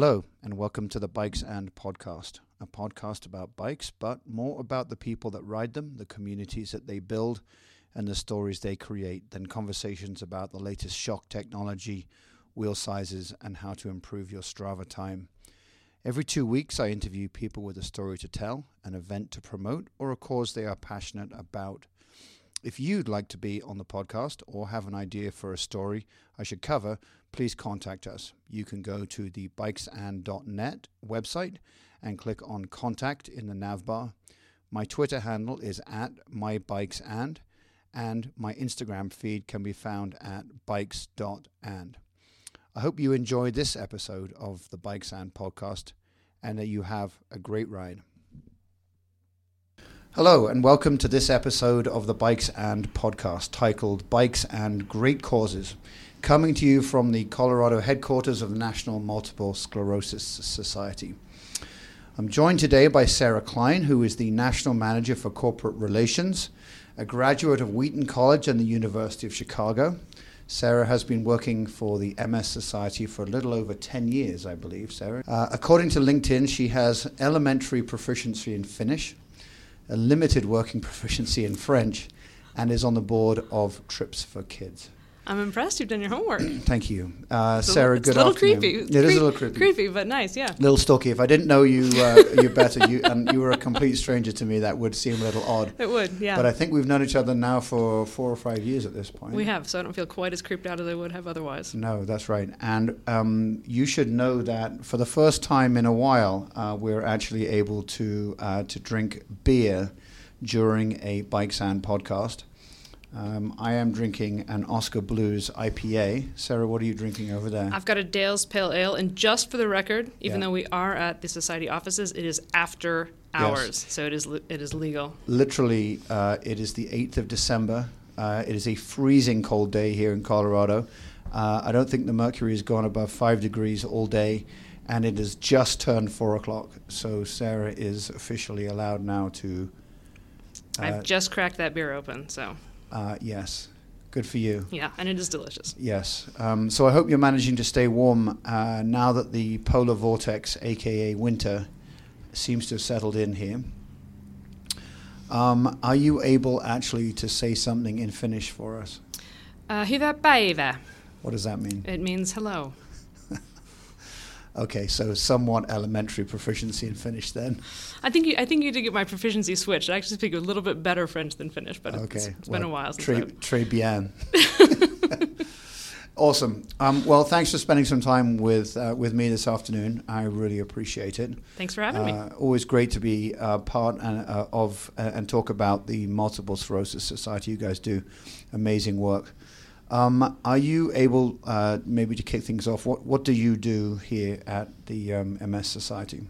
Hello, and welcome to the Bikes and Podcast, a podcast about bikes, but more about the people that ride them, the communities that they build, and the stories they create than conversations about the latest shock technology, wheel sizes, and how to improve your Strava time. Every two weeks, I interview people with a story to tell, an event to promote, or a cause they are passionate about. If you'd like to be on the podcast or have an idea for a story I should cover, please contact us. You can go to the bikesand.net website and click on contact in the nav bar. My Twitter handle is at mybikesand, and my Instagram feed can be found at bikes.and. I hope you enjoyed this episode of the Bikes and podcast and that you have a great ride. Hello, and welcome to this episode of the Bikes and podcast titled Bikes and Great Causes, coming to you from the Colorado headquarters of the National Multiple Sclerosis Society. I'm joined today by Sarah Klein, who is the National Manager for Corporate Relations, a graduate of Wheaton College and the University of Chicago. Sarah has been working for the MS Society for a little over 10 years, I believe, Sarah. Uh, according to LinkedIn, she has elementary proficiency in Finnish, a limited working proficiency in French, and is on the board of Trips for Kids. I'm impressed. You've done your homework. Thank you, uh, Sarah. little, good it's a little afternoon. creepy. It is Creep- a little creepy. Creepy, but nice. Yeah. little stalky. If I didn't know you, uh, you better, you and you were a complete stranger to me, that would seem a little odd. It would. Yeah. But I think we've known each other now for four or five years at this point. we have, so I don't feel quite as creeped out as I would have otherwise. No, that's right. And um, you should know that for the first time in a while, uh, we're actually able to uh, to drink beer during a Bikes and podcast. Um, I am drinking an Oskar Blues IPA. Sarah, what are you drinking over there? I've got a Dale's Pale Ale, and just for the record, even Yeah. though we are at the society offices, it is after Yes. hours, so it is it is legal. Literally, uh, it is the 8th of December. Uh, it is a freezing cold day here in Colorado. Uh, I don't think the mercury has gone above five degrees all day, and it has just turned four o'clock. So Sarah is officially allowed now to. Uh, I've just cracked that beer open, so uh, yes, good for you. yeah, and it is delicious. Yes. Um, so I hope you're managing to stay warm uh, now that the polar vortex, aka winter, seems to have settled in here. Um, are you able actually to say something in Finnish for us? Uh, hyvää päivää. What does that mean? It means hello. Okay, so somewhat elementary proficiency in Finnish then. I think you, I think you did get my proficiency switched. I actually speak a little bit better French than Finnish, but it's, okay, it's been a while since Très, très bien. awesome. Um, well, thanks for spending some time with uh, with me this afternoon. I really appreciate it. Thanks for having me. Uh, always great to be uh, part and, uh, of uh, and talk about the Multiple Sclerosis Society. You guys do amazing work. Um, are you able, uh, maybe to kick things off, what, what do you do here at the um, MS Society?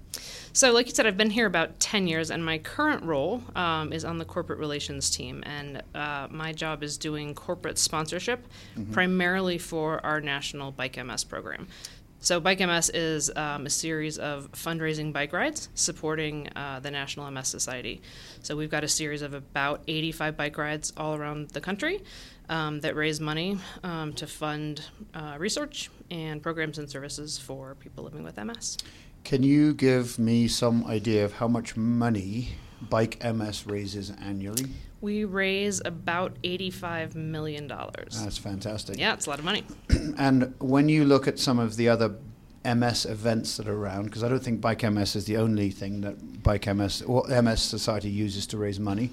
So, like you said, I've been here about 10 years, and my current role um, is on the corporate relations team. And uh, my job is doing corporate sponsorship, primarily for our national Bike MS program. So, Bike MS is um, a series of fundraising bike rides supporting uh, the National MS Society. So, we've got a series of about 85 bike rides all around the country um, that raise money um, to fund uh, research and programs and services for people living with MS. Can you give me some idea of how much money Bike MS raises annually? We raise about $85 million. That's fantastic. yeah, it's a lot of money. And when you look at some of the other MS events that are around, because I don't think Bike MS is the only thing that Bike MS or MS Society uses to raise money.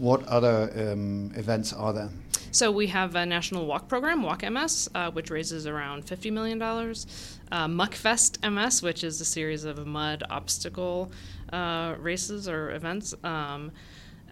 What other um, events are there? So we have a national walk program, Walk MS, uh, which raises around $50 million. Uh, Muckfest MS, which is a series of mud obstacle uh, races or events. Um,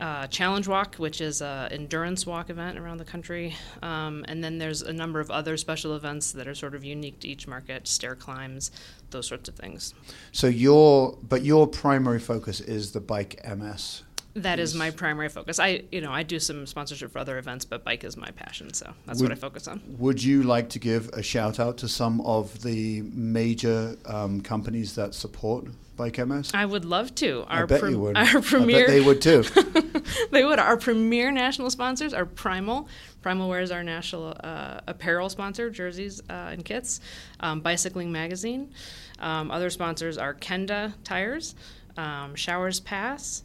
uh, Challenge Walk, which is an endurance walk event around the country. Um, and then there's a number of other special events that are sort of unique to each market, stair climbs, those sorts of things. So your but your primary focus is the Bike MS. That is my primary focus. I, you know, I do some sponsorship for other events, but bike is my passion, so that's Would- what I focus on. Would you like to give a shout out to some of the major um, companies that support Bike MS? I would love to. I bet prem- you would. Our I premier, bet they would too. they would. Our premier national sponsors are Primal. Primal Wear is our national uh, apparel sponsor, jerseys uh, and kits. Um, Bicycling Magazine. Um, other sponsors are Kenda Tires, um, Showers Pass.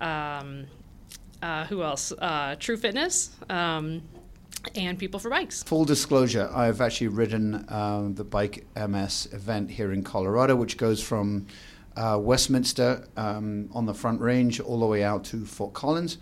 Um, uh, who else? Uh, True Fitness. Um, and People for Bikes. Full disclosure, I've actually ridden um, the Bike MS event here in Colorado, which goes from uh, Westminster um, on the Front Range all the way out to Fort Collins.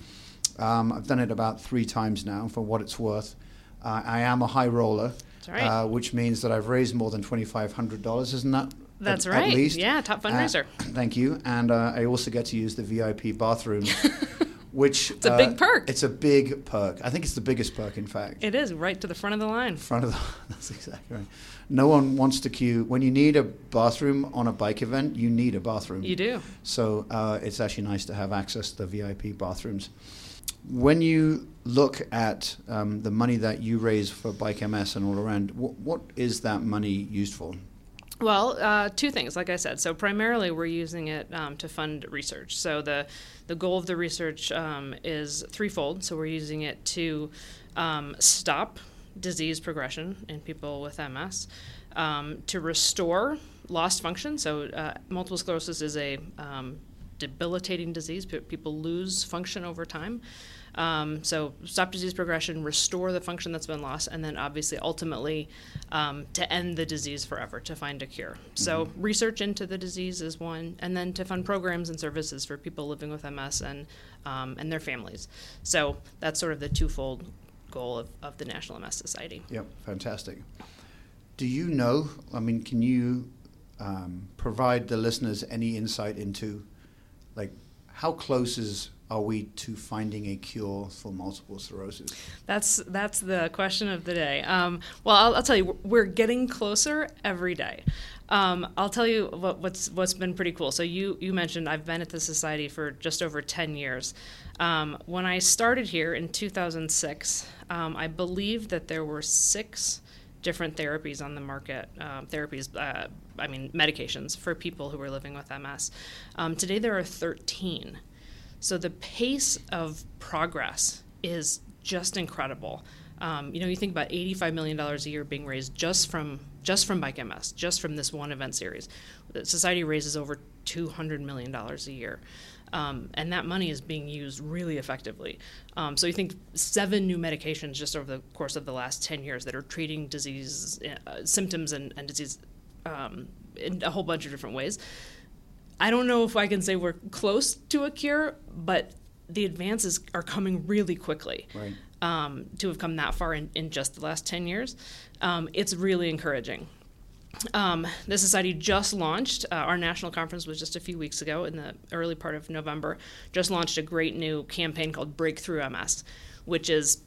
Um, I've done it about three times now, for what it's worth. Uh, I am a high roller, right. uh, which means that I've raised more than $2,500, isn't that? That's at, right. At least. Yeah, top fundraiser. Uh, thank you. And uh, I also get to use the VIP bathroom, which It's a uh, big perk. It's a big perk. I think it's the biggest perk, in fact. it is right to the front of the line. front of the. That's exactly right. No one wants to queue when you need a bathroom on a bike event. You need a bathroom. You do. So uh, it's actually nice to have access to the VIP bathrooms. When you look at um, the money that you raise for Bike MS and all around, wh- what is that money used for? Well, uh, two things, like I said. So primarily, we're using it um, to fund research. So the the goal of the research um, is threefold. So we're using it to um, stop disease progression in people with MS, um, to restore lost function. So uh, multiple sclerosis is a um, debilitating disease. Pe- People lose function over time. Um, so stop disease progression, restore the function that's been lost, and then obviously ultimately um, to end the disease forever, to find a cure. So research into the disease is one, and then to fund programs and services for people living with MS and um, and their families. So that's sort of the twofold goal of, of the National MS Society. Yep, fantastic. Do you know? I mean, can you um, provide the listeners any insight into, like, how close is are we to finding a cure for multiple sclerosis? That's that's the question of the day. Um, well, I'll, I'll tell you, we're getting closer every day. Um, I'll tell you what, what's what's been pretty cool. So you you mentioned I've been at the society for just over ten years. Um, when I started here in 2006, um, I believe that there were six different therapies on the market. Um, therapies, uh, I mean medications for people who are living with MS. Um, today there are 13. So the pace of progress is just incredible. Um, you know, you think about eighty-five million dollars a year being raised just from just from Bike MS, just from this one event series. The society raises over two hundred million dollars a year, um, and that money is being used really effectively. Um, so you think seven new medications just over the course of the last ten years that are treating disease uh, symptoms and, and disease um, in a whole bunch of different ways. I don't know if I can say we're close to a cure, but the advances are coming really quickly. Right. Um, to have come that far in, in just the last 10 years, um, it's really encouraging. Um, the society just launched, uh, our national conference was just a few weeks ago in the early part of November, just launched a great new campaign called Breakthrough MS, which is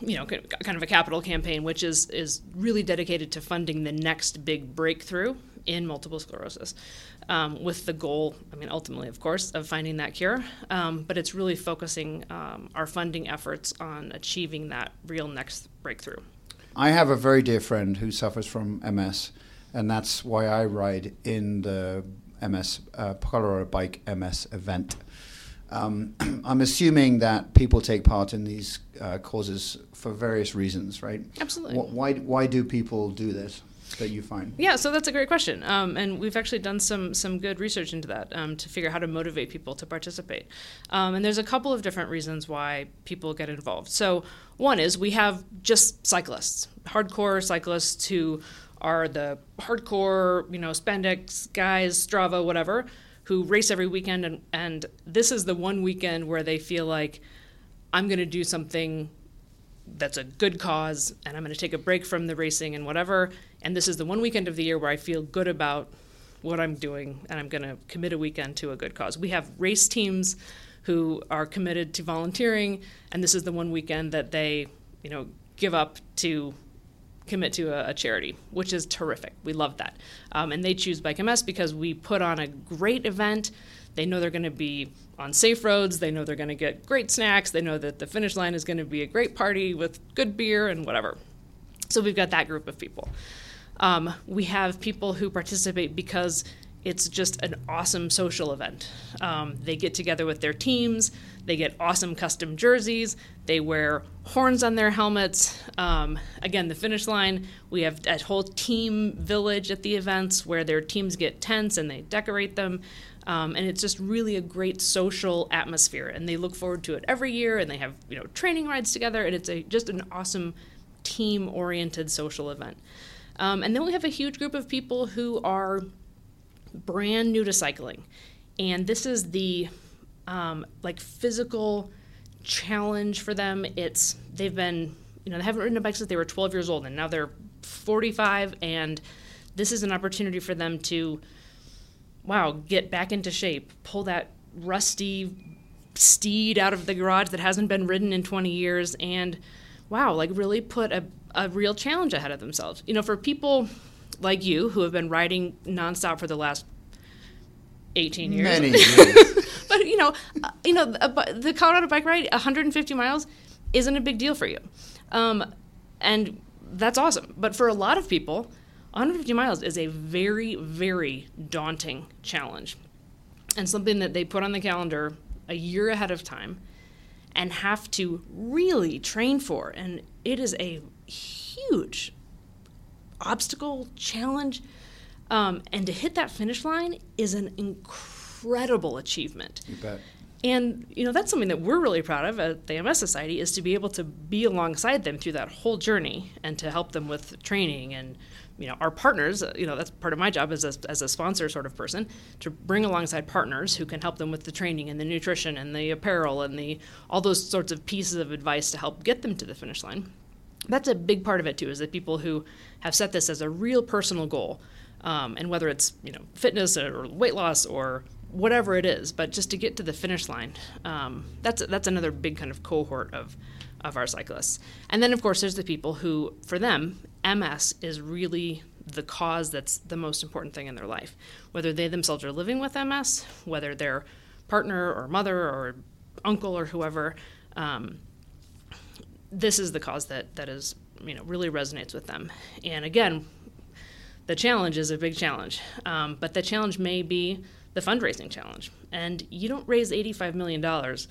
you know, kind of a capital campaign, which is is really dedicated to funding the next big breakthrough in multiple sclerosis, um, with the goal, I mean, ultimately, of course, of finding that cure. Um, but it's really focusing um, our funding efforts on achieving that real next breakthrough. I have a very dear friend who suffers from MS, and that's why I ride in the MS uh, Colorado Bike MS event. Um, I'm assuming that people take part in these uh, causes for various reasons, right? Absolutely. Wh- Why, why do people do this that you find? Yeah, so that's a great question, um, and we've actually done some some good research into that um, to figure out how to motivate people to participate. Um, and there's a couple of different reasons why people get involved. So one is we have just cyclists, hardcore cyclists who are the hardcore, you know, spandex guys, Strava, whatever, who race every weekend, and and this is the one weekend where they feel like I'm going to do something that's a good cause and I'm going to take a break from the racing and whatever. And this is the one weekend of the year where I feel good about what I'm doing and I'm going to commit a weekend to a good cause. We have race teams who are committed to volunteering and this is the one weekend that they, you know, give up to commit to a, a charity, which is terrific. We love that. Um, and they choose Bike MS because we put on a great event They know they're going to be on safe roads. They know they're going to get great snacks. They know that the finish line is going to be a great party with good beer and whatever. So we've got that group of people. Um, we have people who participate because it's just an awesome social event. Um, they get together with their teams, they get awesome custom jerseys, they wear horns on their helmets. Um, again, the finish line, we have a whole team village at the events where their teams get tents and they decorate them. Um, and it's just really a great social atmosphere, and they look forward to it every year. And they have you know training rides together, and it's a just an awesome team-oriented social event. Um, and then we have a huge group of people who are brand new to cycling, and this is the um, like physical challenge for them. It's they've been you know they haven't ridden a bike since they were 12 years old, and now they're 45, and this is an opportunity for them to wow get back into shape, pull that rusty steed out of the garage that hasn't been ridden in 20 years, and wow like really put a, a real challenge ahead of themselves. You know for people like you who have been riding nonstop for the last 18 years. Many years. but you know, uh, you know, the Colorado bike ride, 150 miles, isn't a big deal for you, um, and that's awesome. But for a lot of people, 150 miles is a very, very daunting challenge, and something that they put on the calendar a year ahead of time, and have to really train for. And it is a huge obstacle challenge. Um, and to hit that finish line is an incredible achievement. You bet. And you know that's something that we're really proud of at the MS Society is to be able to be alongside them through that whole journey and to help them with training and you know our partners. You know that's part of my job as a, as a sponsor sort of person to bring alongside partners who can help them with the training and the nutrition and the apparel and the all those sorts of pieces of advice to help get them to the finish line that's a big part of it too is that people who have set this as a real personal goal um, and whether it's you know fitness or weight loss or whatever it is but just to get to the finish line um, that's that's another big kind of cohort of of our cyclists. And then of course there's the people who for them ms is really the cause that's the most important thing in their life. Whether they themselves are living with ms whether their partner or mother or uncle or whoever um, this is the cause that that is you know really resonates with them. And again, the challenge is a big challenge, um, but the challenge may be the fundraising challenge. And you don't raise eighty-five million dollars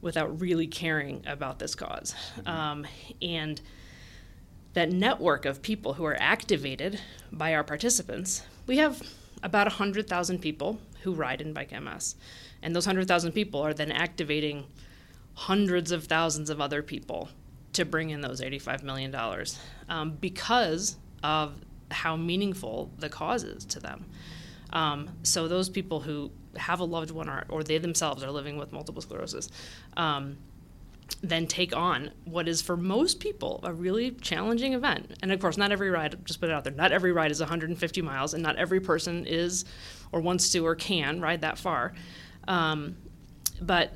without really caring about this cause. Um, and that network of people who are activated by our participants, we have about 100,000 people who ride in Bike MS. And those 100,000 people are then activating hundreds of thousands of other people to bring in those $85 million um, because of how meaningful the cause is to them. Um, so those people who have a loved one or, or they themselves are living with multiple sclerosis um, then take on what is for most people a really challenging event. And of course, not every ride, just put it out there, not every ride is 150 miles, and not every person is or wants to or can ride that far. Um, but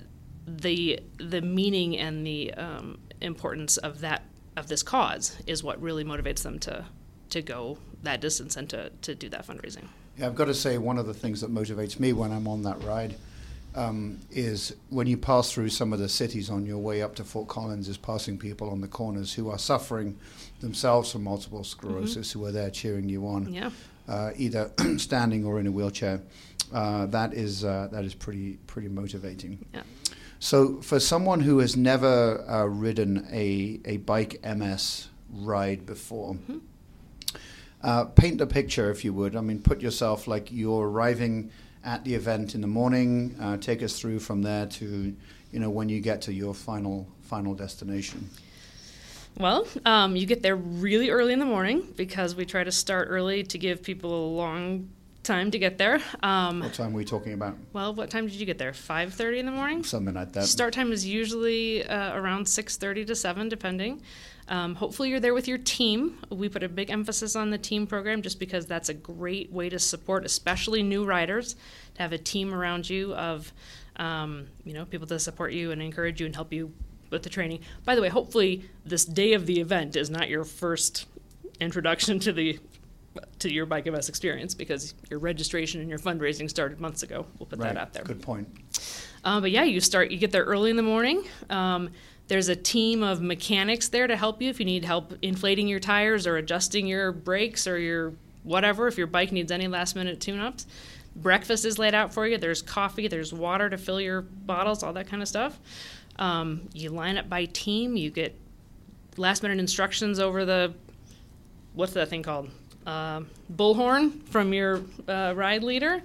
the the meaning and the um, importance of that of this cause is what really motivates them to to go that distance and to, to do that fundraising. Yeah, I've got to say one of the things that motivates me when I'm on that ride um, is when you pass through some of the cities on your way up to Fort Collins, is passing people on the corners who are suffering themselves from multiple sclerosis, mm-hmm. who are there cheering you on, yeah. uh, either standing or in a wheelchair. Uh, that is uh, that is pretty pretty motivating. Yeah. So, for someone who has never uh, ridden a, a bike MS ride before, mm-hmm. uh, paint a picture, if you would. I mean, put yourself like you're arriving at the event in the morning. Uh, take us through from there to, you know, when you get to your final final destination. Well, um, you get there really early in the morning because we try to start early to give people a long time to get there. Um, what time are we talking about? Well, what time did you get there? Five thirty in the morning. Something like that. Start time is usually uh, around six thirty to seven, depending. Um, hopefully, you're there with your team. We put a big emphasis on the team program just because that's a great way to support, especially new riders, to have a team around you of, um, you know, people to support you and encourage you and help you with the training. By the way, hopefully, this day of the event is not your first introduction to the to your Bike MS experience because your registration and your fundraising started months ago. We'll put right. that out there. Good point. Uh, but yeah, you start. You get there early in the morning. Um, there's a team of mechanics there to help you if you need help inflating your tires or adjusting your brakes or your whatever. If your bike needs any last minute tune ups, breakfast is laid out for you. There's coffee. There's water to fill your bottles. All that kind of stuff. Um, you line up by team. You get last minute instructions over the what's that thing called? Uh, bullhorn from your uh, ride leader.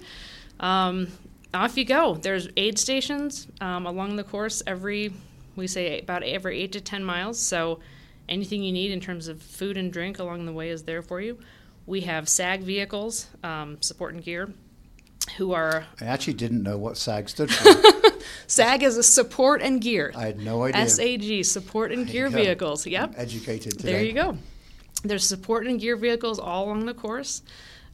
Um, off you go. There's aid stations um, along the course every, we say about every eight to 10 miles. So anything you need in terms of food and drink along the way is there for you. We have SAG vehicles, um, support and gear, who are. I actually didn't know what SAG stood for. SAG is a support and gear. I had no idea. SAG, support and There gear vehicles. Yep. I'm educated today. There you go. There's support and gear vehicles all along the course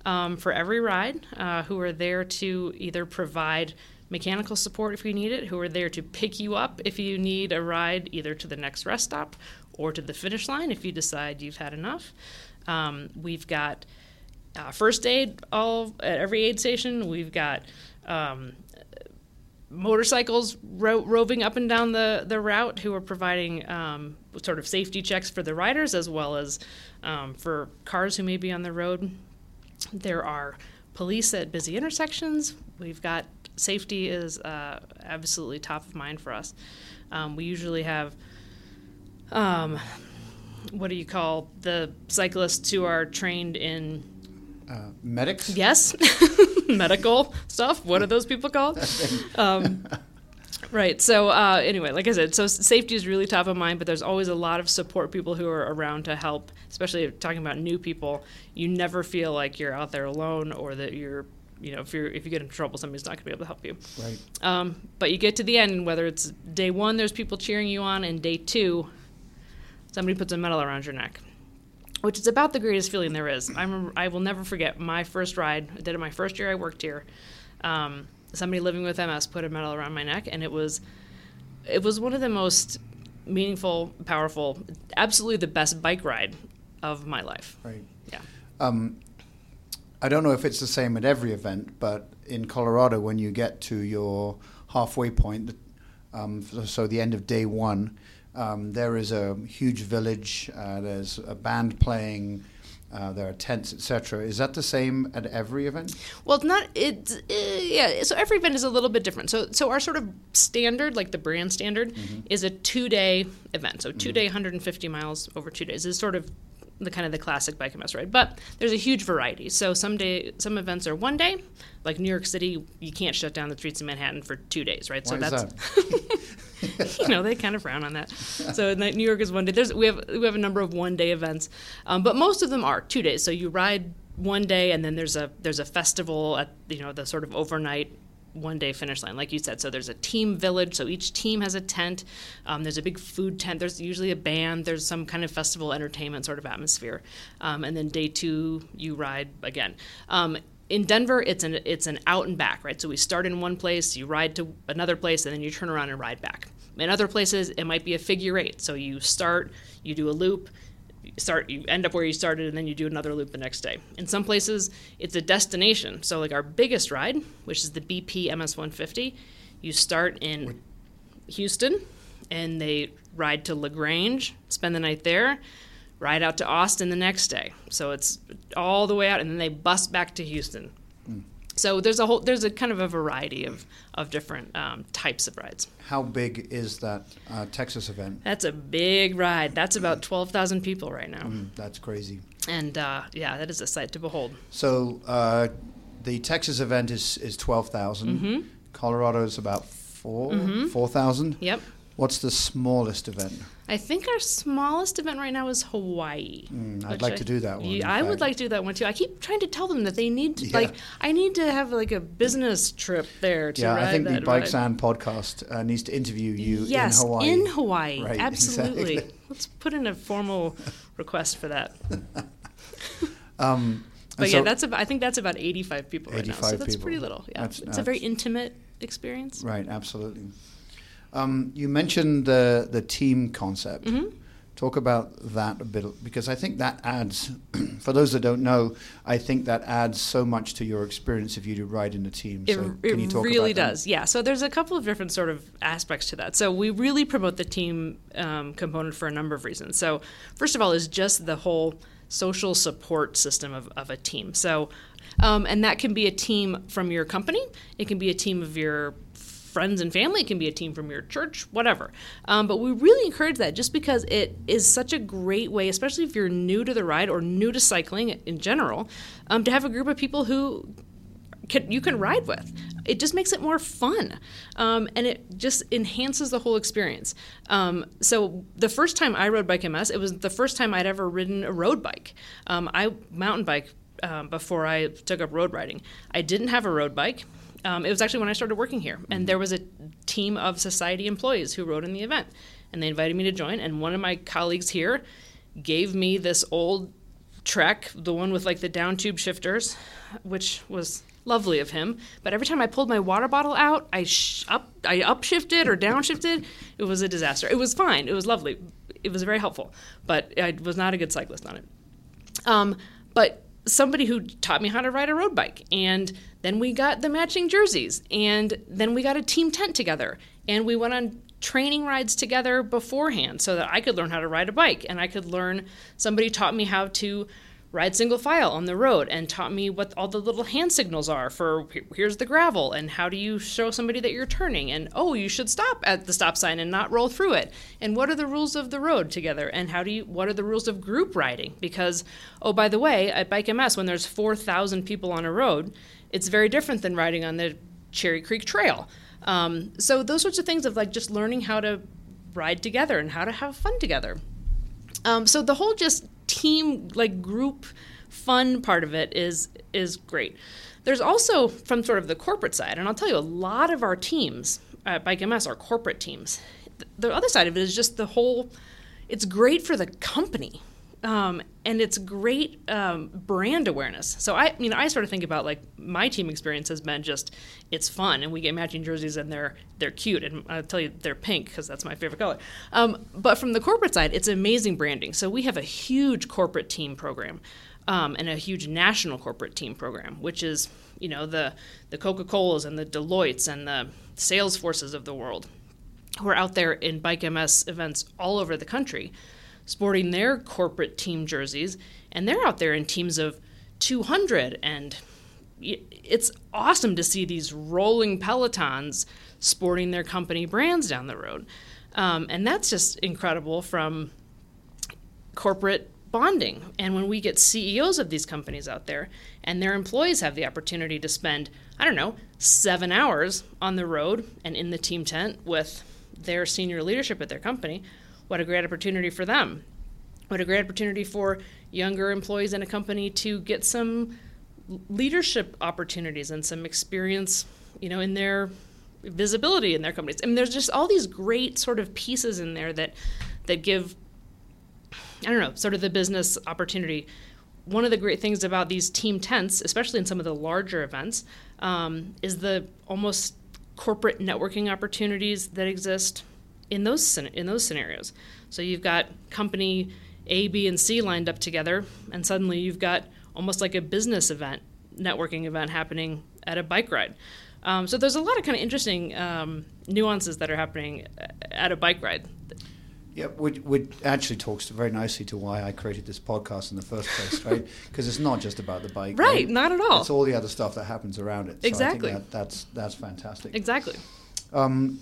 um, for every ride uh, who are there to either provide mechanical support if you need it, who are there to pick you up if you need a ride either to the next rest stop or to the finish line if you decide you've had enough. Um, we've got uh, first aid all at every aid station. We've got um, motorcycles ro- roving up and down the, the route who are providing um, sort of safety checks for the riders as well as um, for cars who may be on the road. There are police at busy intersections. We've got safety is uh, absolutely top of mind for us. Um, we usually have um, what do you call the cyclists who are trained in Uh, medics? Yes, medical stuff. What are those people called? Um, right. So uh, anyway, like I said, so safety is really top of mind, but there's always a lot of support people who are around to help. Especially talking about new people, you never feel like you're out there alone or that you're, you know, if you're if you get into trouble, somebody's not going to be able to help you. Right. Um, but you get to the end, and whether it's day one, there's people cheering you on, and day two, somebody puts a medal around your neck, which is about the greatest feeling there is. I remember, I will never forget my first ride. I did it my first year I worked here. Um, somebody living with MS put a medal around my neck, and it was, it was one of the most meaningful, powerful, absolutely the best bike ride of my life. Right. Yeah. Um, I don't know if it's the same at every event, but in Colorado, when you get to your halfway point, um, so- so the end of day one, um, there is a huge village. Uh, there's a band playing. Uh, there are tents, etc. Is that the same at every event? Well, it's not. It's uh, yeah. So every event is a little bit different. So so our sort of standard, like the brand standard, is a two day event. So two day, 150 miles over two days is sort of the kind of the classic bike MS ride. But there's a huge variety. So some day some events are one day, like New York City. You can't shut down the streets of Manhattan for two days, right? Why so that's that? you know they kind of frown on that. So New York is one day. There's we have we have a number of one day events, um, but most of them are two days. So you ride one day, and then there's a there's a festival at you know the sort of overnight one day finish line, like you said. So there's a team village. So each team has a tent. Um, there's a big food tent. There's usually a band. There's some kind of festival entertainment sort of atmosphere. Um, and then day two, you ride again. Um, in Denver, it's an it's an out and back, right? So we start in one place, you ride to another place, and then you turn around and ride back. In other places, it might be a figure eight. So you start, you do a loop, start, you end up where you started, and then you do another loop the next day. In some places, it's a destination. So like our biggest ride, which is the BP MS 150, you start in Houston, and they ride to La Grange, spend the night there, ride out to Austin the next day. So it's all the way out, and then they bus back to Houston. So there's a whole there's a kind of a variety of of different um, types of rides. How big is that uh, Texas event? That's a big ride. That's about twelve thousand people right now, Mm, that's crazy. and uh, yeah, that is a sight to behold. So uh, the Texas event is is twelve Mm-hmm. Colorado is about 4 four thousand. Yep. What's the smallest event? I think our smallest event right now is Hawaii. Mm, I'd like I- to do that one. Yeah, I would like to do that one too. I keep trying to tell them that they need to, Yeah. like I need to have like a business trip there to Yeah, I think the Bikes ride. and podcast uh, needs to interview you yes, in Hawaii. in Hawaii. Right, Absolutely. exactly. Let's put in a formal request for that. um, But and yeah, that's about, I think that's about 85 people right now. So 85 that's pretty little. Yeah. That's- it's a very intimate experience. right, absolutely. Um, you mentioned the the team concept. Mm-hmm. Talk about that a bit because I think that adds, for those that don't know, I think that adds so much to your experience if you do ride in a team. It, so it really that? does, yeah. So there's a couple of different sort of aspects to that. So we really promote the team um, component for a number of reasons. So first of all, is just the whole social support system of, of a team. So, um, and that can be a team from your company. It can be a team of your friends and family. Can be a team from your church, whatever. Um, but we really encourage that just because it is such a great way, especially if you're new to the ride or new to cycling in general, um, to have a group of people who can, you can ride with. It just makes it more fun, um, and it just enhances the whole experience. Um, so the first time I rode Bike MS, it was the first time I'd ever ridden a road bike. Um, I mountain bike um, before I took up road riding. I didn't have a road bike. Um, it was actually when I started working here, and there was a team of society employees who rode in the event, and they invited me to join. And one of my colleagues here gave me this old Trek, the one with like the down tube shifters, which was lovely of him. But every time I pulled my water bottle out, I sh- up I upshifted or downshifted. It was a disaster. It was fine. It was lovely. It was very helpful, but I was not a good cyclist on it. Um, but somebody who taught me how to ride a road bike, and then we got the matching jerseys, and then we got a team tent together, and we went on training rides together beforehand so that I could learn how to ride a bike and I could learn somebody taught me how to ride single file on the road and taught me what all the little hand signals are for here's the gravel and how do you show somebody that you're turning and oh you should stop at the stop sign and not roll through it. And what are the rules of the road together? And how do you what are the rules of group riding? Because oh by the way at bike ms when there's 4000 people on a road it's very different than riding on the cherry creek trail. Um, so those sorts of things of like just learning how to ride together and how to have fun together. Um, so the whole just team like group fun part of it is is great. There's also from sort of the corporate side, and I'll tell you, a lot of our teams at Bike MS are corporate teams. The other side of it is just the whole. It's great for the company um, and it's great um, brand awareness. So I, you know, I sort of think about like my team experience has been just it's fun, and we get matching jerseys, and they're they're cute, and I'll tell you they're pink because that's my favorite color. Um, but from the corporate side, it's amazing branding. So we have a huge corporate team program, um, and a huge national corporate team program, which is you know the the Coca Colas and the Deloittes and the Salesforces of the world, who are out there in Bike MS events all over the country sporting their corporate team jerseys, and they're out there in teams of 200. And it's awesome to see these rolling pelotons sporting their company brands down the road. Um, and that's just incredible from corporate bonding. And when we get CEOs of these companies out there and their employees have the opportunity to spend, I don't know, seven hours on the road and in the team tent with their senior leadership at their company, what a great opportunity for them. What a great opportunity for younger employees in a company to get some leadership opportunities and some experience, you know, in their visibility in their companies. I mean, there's just all these great sort of pieces in there that that give, I don't know, sort of the business opportunity. One of the great things about these team tents, especially in some of the larger events, um, is the almost corporate networking opportunities that exist in those in those scenarios. So you've got company A, B, and C lined up together, and suddenly you've got almost like a business event, networking event happening at a bike ride. Um, so there's a lot of kind of interesting um, nuances that are happening at a bike ride. Yeah, which, which actually talks very nicely to why I created this podcast in the first place, right? Because it's not just about the bike, right? right? Not at all. It's all the other stuff that happens around it. So exactly. That, that's that's fantastic. Exactly. Um,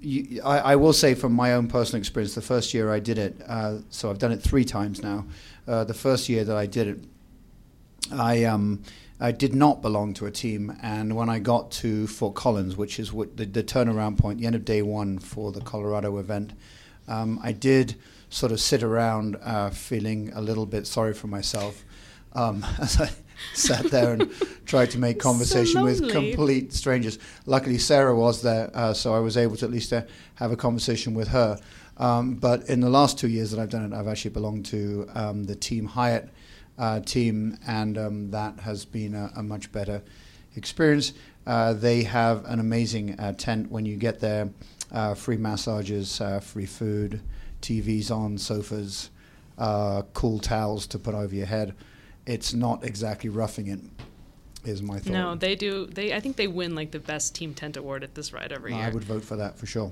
you, I, I, will say from my own personal experience, the first year I did it, uh, so I've done it three times now. Uh, the first year that I did it, I um, I did not belong to a team, and when I got to Fort Collins, which is what the, the turnaround point, the end of day one for the Colorado event, um, I did sort of sit around uh, feeling a little bit sorry for myself um, as I sat there and tried to make conversation so with complete strangers. Luckily, Sarah was there, uh, so I was able to at least uh, have a conversation with her. Um, but in the last two years that I've done it, I've actually belonged to um, the Team Hyatt uh, team, and um, that has been a, a, much better experience. Uh, they have an amazing uh, tent when you get there, uh, free massages, free food. TVs on, sofas, uh, cool towels to put over your head. It's not exactly roughing it. Is my thought. No, they do. They I think they win like the best team tent award at this ride every No, year. I would vote for that for sure.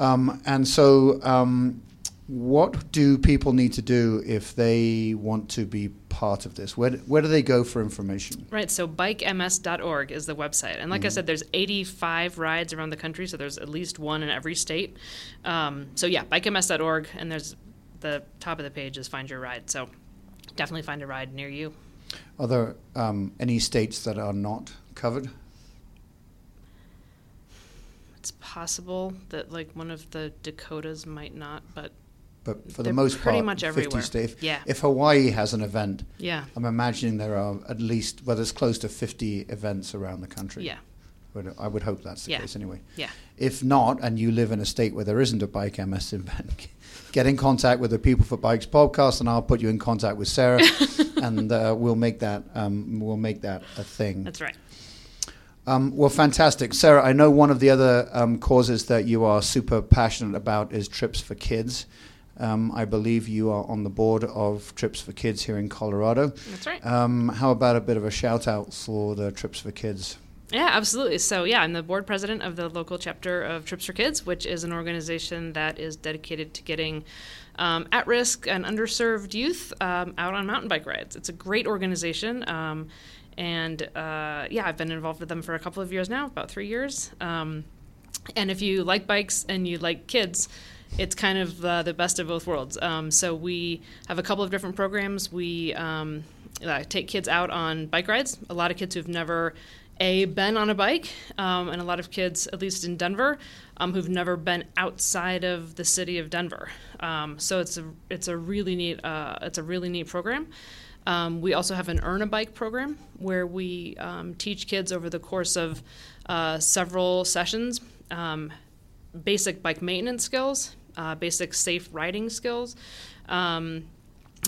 Um, and so, um, what do people need to do if they want to be part of this? Where, where do they go for information? Right, so bikems.org is the website. And like Mm-hmm. I said, there's 85 rides around the country, so there's at least one in every state. Um, so yeah, bikems.org, and there's the top of the page is find your ride. So definitely find a ride near you. Are there um, any states that are not covered? It's possible that like one of the Dakotas might not, but But for the They're most pretty part, much 50 everywhere. states. Yeah. If Hawaii has an event, yeah, I'm imagining there are at least, well, there's close to 50 events around the country. yeah, Would- I would hope that's the Yeah. case anyway. yeah. If not, and you live in a state where there isn't a Bike MS event, get in contact with the People for Bikes podcast, and I'll put you in contact with Sarah, and uh, we'll make that um, we'll make that a thing. That's right. Um, well, fantastic, Sarah. I know one of the other um, causes that you are super passionate about is Trips for Kids. Um, I believe you are on the board of Trips for Kids here in Colorado. That's right. Um, how about a bit of a shout out for the Trips for Kids? Yeah, absolutely. So, yeah, I'm the board president of the local chapter of Trips for Kids, which is an organization that is dedicated to getting um, at risk and underserved youth um, out on mountain bike rides. It's a great organization. Um, and uh, yeah, I've been involved with them for a couple of years now, about three years. Um, and if you like bikes and you like kids, it's kind of uh, the best of both worlds. Um, so we have a couple of different programs. We um, uh, take kids out on bike rides. A lot of kids who've never a been on a bike, um, and a lot of kids, at least in Denver, um, who've never been outside of the city of Denver. Um, so it's a it's a really neat uh, it's a really neat program. Um, we also have an Earn a Bike program where we um, teach kids over the course of uh, several sessions um, basic bike maintenance skills, uh, basic safe riding skills.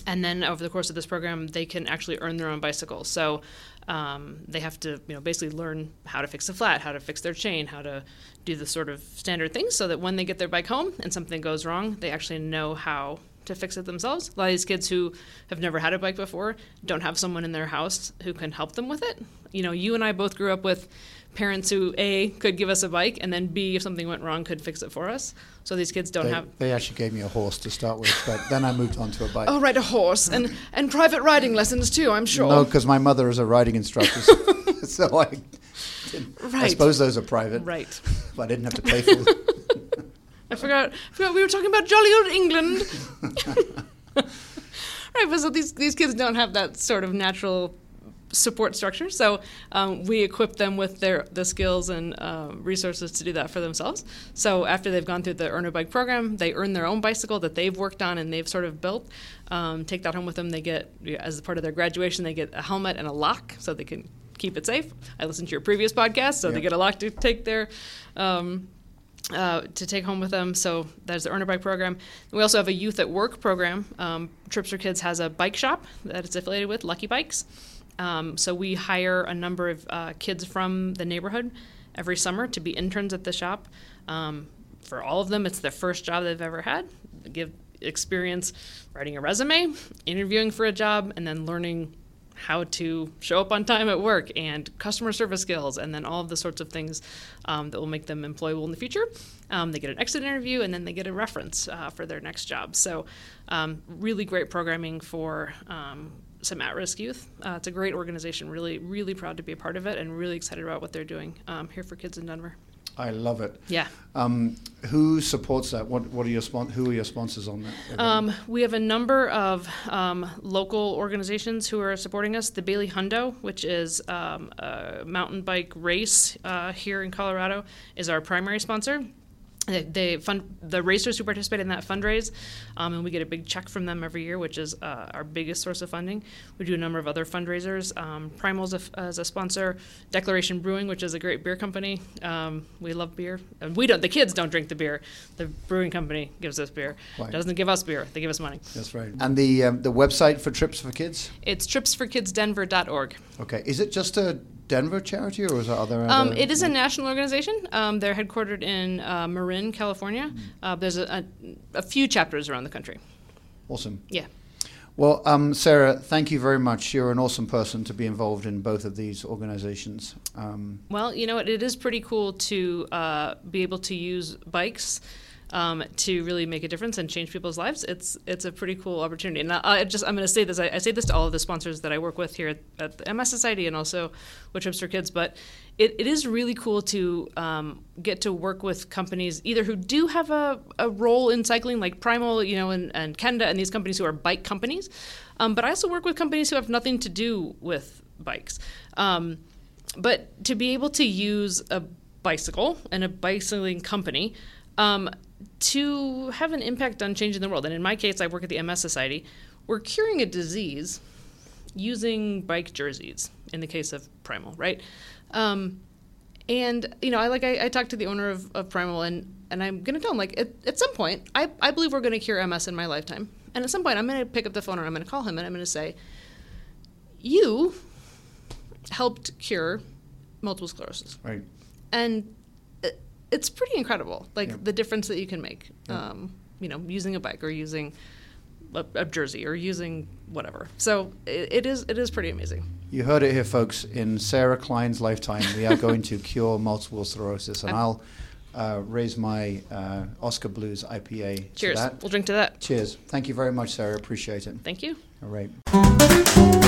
And then over the course of this program, they can actually earn their own bicycle. So um, they have to, you know, basically learn how to fix a flat, how to fix their chain, how to do the sort of standard things, so that when they get their bike home and something goes wrong, they actually know how to fix it themselves. A lot of these kids who have never had a bike before don't have someone in their house who can help them with it. You know, you and I both grew up with parents who a could give us a bike and then b if something went wrong could fix it for us. So these kids don't They, have they actually gave me a horse to start with, but then I moved on to a bike. Oh, ride a horse and and private riding lessons too. I'm sure. No, because my mother is a riding instructor, so I, didn't- I suppose those are private. Right. But I didn't have to pay for them. I forgot. I forgot we were talking about jolly old England. right, but so these these kids don't have that sort of natural support structure. So um, we equip them with their the skills and uh, resources to do that for themselves. So after they've gone through the Earn a Bike program, they earn their own bicycle that they've worked on and they've sort of built. Um, take that home with them. They get as part of their graduation, they get a helmet and a lock so they can keep it safe. I listened to your previous podcast, so they get a lock to take their. Um, uh, to take home with them. So that is the Earn a Bike program. We also have a Youth at Work program. Um, Trips for Kids has a bike shop that it's affiliated with, Lucky Bikes. Um, so we hire a number of uh, kids from the neighborhood every summer to be interns at the shop. Um, for all of them, it's their first job they've ever had. They give experience writing a resume, interviewing for a job, and then learning how to show up on time at work and customer service skills, and then all of the sorts of things um, that will make them employable in the future. Um, they get an exit interview, and then they get a reference uh, for their next job. So, um, really great programming for um, some at-risk youth. Uh, it's a great organization. Really, really proud to be a part of it, and really excited about what they're doing um, here for kids in Denver. I love it. Yeah. Um, who supports that? What What are your spon- Who are your sponsors on that? Um, we have a number of um, local organizations who are supporting us. The Bailey Hundo, which is um, a mountain bike race uh, here in Colorado, is our primary sponsor. They, they fund the racers who participate in that fundraise, um, and we get a big check from them every year, which is uh, our biggest source of funding. We do a number of other fundraisers. Um, Primal's a, as a sponsor, Declaration Brewing, which is a great beer company. Um, we love beer, and we don't. The kids don't drink the beer. The brewing company gives us beer. Right. Doesn't give us beer. They give us money. That's right. And the um, the website for Trips for Kids. It's tripsforkidsdenver.org. Okay, is it just a Denver charity, or is it other? Um, it is a national organization. Um, they're headquartered in uh, Marin, California. Mm. Uh, there's a, a, a few chapters around the country. awesome. Yeah. Well, um, Sarah, thank you very much. You're an awesome person to be involved in both of these organizations. Um, Well, you know what? It is pretty cool to uh, be able to use bikes um, to really make a difference and change people's lives. It's it's a pretty cool opportunity. And I, I just I'm going to say this. I, I say this to all of the sponsors that I work with here at, at the MS Society and also with Trips for Kids. But it, it is really cool to um, get to work with companies either who do have a, a role in cycling, like Primal, you know, and, and Kenda, and these companies who are bike companies. Um, but I also work with companies who have nothing to do with bikes. Um, but to be able to use a bicycle and a bicycling company um, to have an impact on changing the world, and in my case, I work at the MS Society, we're curing a disease using bike jerseys. In the case of Primal, right? Um, and you know, I like I, I talked to the owner of, of Primal, and and I'm gonna tell him like at, at some point, I, I believe we're gonna cure MS in my lifetime, and at some point, I'm gonna pick up the phone or I'm gonna call him and I'm gonna say, you helped cure multiple sclerosis, right. and it's pretty incredible, like Yeah. the difference that you can make. Yeah. Um, you know, using a bike or using a, a jersey or using whatever. So it, it is it is pretty amazing. You heard it here, folks. In Sarah Klein's lifetime, we are going to cure multiple sclerosis, and I'm- I'll uh, raise my uh, Oskar Blues IPA. to Cheers. that. We'll drink to that. Cheers. Thank you very much, Sarah. Appreciate it. Thank you. All right.